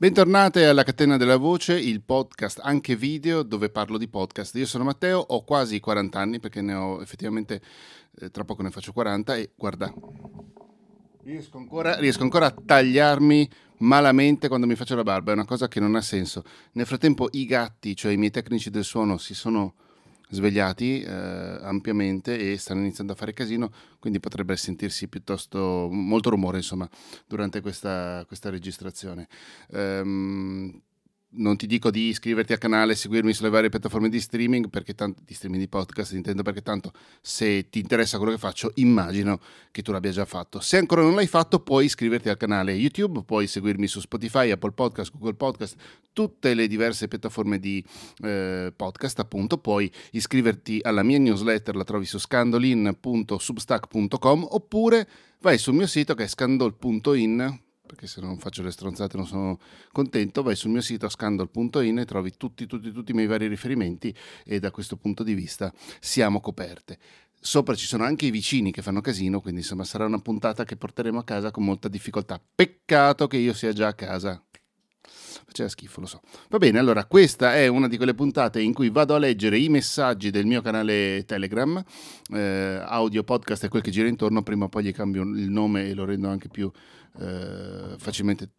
Bentornate alla Catena della Voce, il podcast anche video dove parlo di podcast. Io sono Matteo, ho quasi 40 anni perché ne ho effettivamente, eh, tra poco ne faccio 40 e guarda, riesco ancora, riesco ancora a tagliarmi malamente quando mi faccio la barba, è una cosa che non ha senso. Nel frattempo i gatti, cioè i miei tecnici del suono, si sono svegliati eh, ampiamente e stanno iniziando a fare casino, quindi potrebbe sentirsi piuttosto molto rumore insomma durante questa, questa registrazione. Um, non ti dico di iscriverti al canale, seguirmi sulle varie piattaforme di streaming, perché tanto, di streaming di podcast, intendo perché tanto se ti interessa quello che faccio, immagino che tu l'abbia già fatto. Se ancora non l'hai fatto, puoi iscriverti al canale YouTube, puoi seguirmi su Spotify, Apple Podcast, Google Podcast, tutte le diverse piattaforme di eh, podcast, appunto. Puoi iscriverti alla mia newsletter, la trovi su scandolin.substack.com oppure vai sul mio sito che è scandol.in perché se non faccio le stronzate non sono contento, vai sul mio sito scandal.in e trovi tutti, tutti, tutti i miei vari riferimenti e da questo punto di vista siamo coperte. Sopra ci sono anche i vicini che fanno casino, quindi insomma sarà una puntata che porteremo a casa con molta difficoltà. Peccato che io sia già a casa Faceva schifo, lo so. Va bene, allora questa è una di quelle puntate in cui vado a leggere i messaggi del mio canale Telegram, eh, audio podcast è quel che gira intorno, prima o poi gli cambio il nome e lo rendo anche più eh, facilmente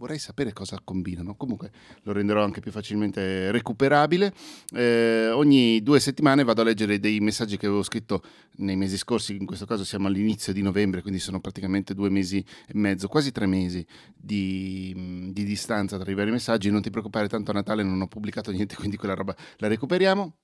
vorrei sapere cosa combinano. Comunque lo renderò anche più facilmente recuperabile. Eh, ogni due settimane vado a leggere dei messaggi che avevo scritto nei mesi scorsi, in questo caso siamo all'inizio di novembre, quindi sono praticamente due mesi e mezzo, quasi tre mesi di, di distanza tra i vari messaggi. Non ti preoccupare, tanto a Natale non ho pubblicato niente, quindi quella roba la recuperiamo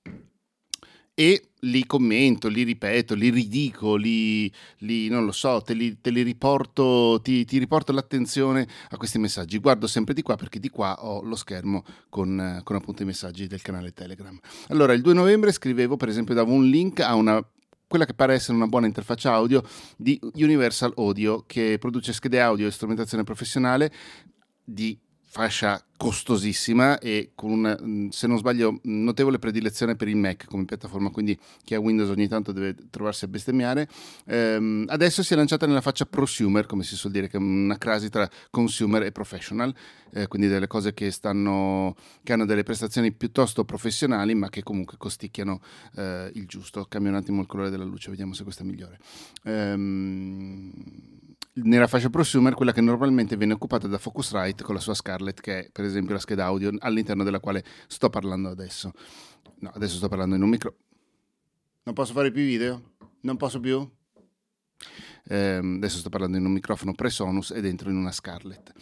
e li commento, li ripeto, li ridico, li, li non lo so, te li, te li riporto, ti, ti, riporto l'attenzione a questi messaggi. Guardo sempre di qua perché di qua ho lo schermo con, con appunto i messaggi del canale Telegram. Allora, il 2 novembre scrivevo, per esempio, davo un link a una quella che pare essere una buona interfaccia audio di Universal Audio che produce schede audio e strumentazione professionale di fascia costosissima e con una, mm, se non sbaglio, notevole predilezione per il Mac come piattaforma, quindi chi ha Windows ogni tanto deve trovarsi a bestemmiare. Ehm, adesso si è lanciata nella faccia prosumer, come si suol dire, che è una crasi tra consumer e professional, eh, quindi delle cose che, stanno, che hanno delle prestazioni piuttosto professionali, ma che comunque costicchiano eh, il giusto. Cambio un attimo il colore della luce, vediamo se questa è migliore. Ehm, nella fascia prosumer quella che normalmente viene occupata da Focusrite con la sua Scarlett che è per esempio la scheda audio all'interno della quale sto parlando adesso. No adesso sto parlando in un micro non posso fare più video? Non posso più? Eh, adesso sto parlando in un microfono Presonus e dentro in una Scarlett.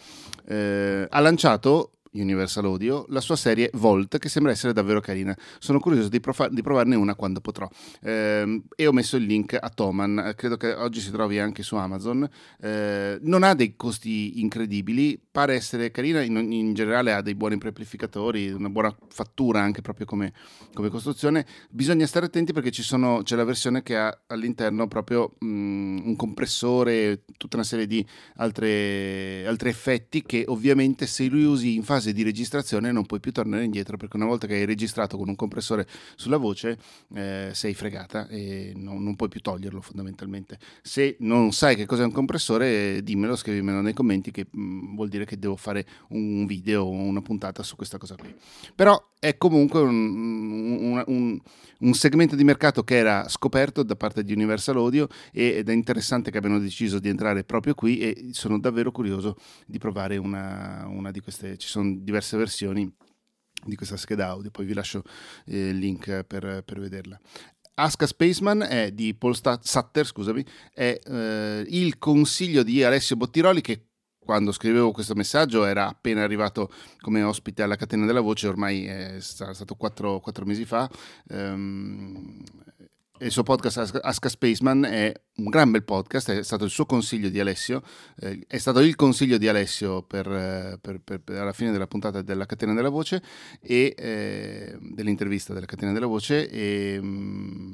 Eh, ha lanciato Universal Audio, la sua serie Volt, che sembra essere davvero carina. Sono curioso di, profa- di provarne una quando potrò. Eh, e ho messo il link a Toman, credo che oggi si trovi anche su Amazon. Eh, non ha dei costi incredibili, pare essere carina, in, in, generale ha dei buoni preamplificatori, una buona fattura anche proprio come, come costruzione. Bisogna stare attenti perché sono, c'è la versione che ha all'interno proprio mh, mm, un compressore, tutta una serie di altre, altri effetti che ovviamente se lui usi in fase fase di registrazione non puoi più tornare indietro perché una volta che hai registrato con un compressore sulla voce eh, sei fregata e non, non, puoi più toglierlo fondamentalmente. Se non sai che cos'è un compressore dimmelo, scrivimelo nei commenti che mh, mm, vuol dire che devo fare un video o una puntata su questa cosa qui. Però è comunque un, un, un, segmento di mercato che era scoperto da parte di Universal Audio ed è interessante che abbiano deciso di entrare proprio qui e sono davvero curioso di provare una, una di queste, ci sono diverse versioni di questa scheda audio, poi vi lascio eh, il link per, per vederla. Aska Spaceman è di Paul Sutter, scusami, è eh, il consiglio di Alessio Bottiroli che quando scrivevo questo messaggio era appena arrivato come ospite alla catena della voce, ormai è stato quattro, quattro mesi fa. Um, il suo podcast Ask Spaceman è un gran bel podcast, è stato il suo consiglio di Alessio, eh, è stato il consiglio di Alessio per, per, per, per, alla fine della puntata della Catena della Voce e eh, dell'intervista della Catena della Voce e, mh, mm,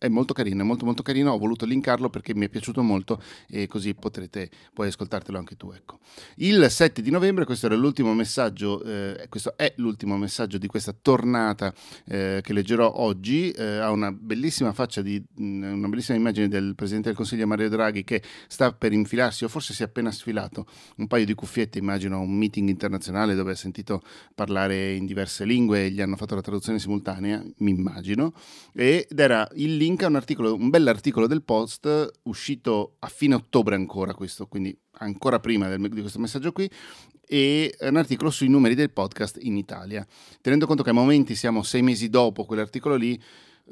è molto carino, è molto molto carino, ho voluto linkarlo perché mi è piaciuto molto e così potrete poi ascoltartelo anche tu. Ecco. Il 7 di novembre, questo era l'ultimo messaggio, eh, questo è l'ultimo messaggio di questa tornata eh, che leggerò oggi, eh, ha una bellissima faccia di mm, una bellissima immagine del Presidente del Consiglio Mario Draghi che sta per infilarsi o forse si è appena sfilato un paio di cuffiette, immagino un meeting internazionale dove ha sentito parlare in diverse lingue e gli hanno fatto la traduzione simultanea, mi immagino, ed era il link link a un articolo, un bell'articolo del post uscito a fine ottobre ancora questo, quindi ancora prima del, di questo messaggio qui, e un articolo sui numeri del podcast in Italia. Tenendo conto che a momenti siamo sei mesi dopo quell'articolo lì,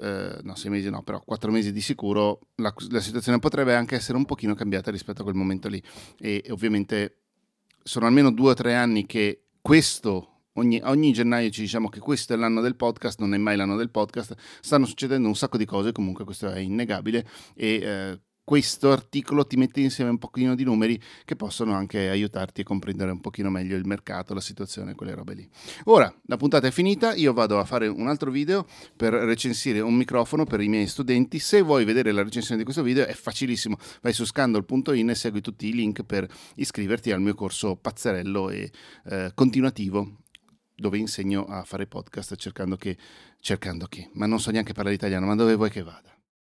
eh, no, sei mesi no, però quattro mesi di sicuro, la, la, situazione potrebbe anche essere un pochino cambiata rispetto a quel momento lì. E, e ovviamente sono almeno due o tre anni che questo Ogni, ogni, gennaio ci diciamo che questo è l'anno del podcast, non è mai l'anno del podcast, stanno succedendo un sacco di cose, comunque questo è innegabile e eh, questo articolo ti mette insieme un pochino di numeri che possono anche aiutarti a comprendere un pochino meglio il mercato, la situazione, quelle robe lì. Ora, la puntata è finita, io vado a fare un altro video per recensire un microfono per i miei studenti. Se vuoi vedere la recensione di questo video è facilissimo, vai su scandal.in e segui tutti i link per iscriverti al mio corso pazzerello e eh, continuativo dove insegno a fare podcast cercando che, cercando che, ma non so neanche parlare italiano, ma dove vuoi che vada?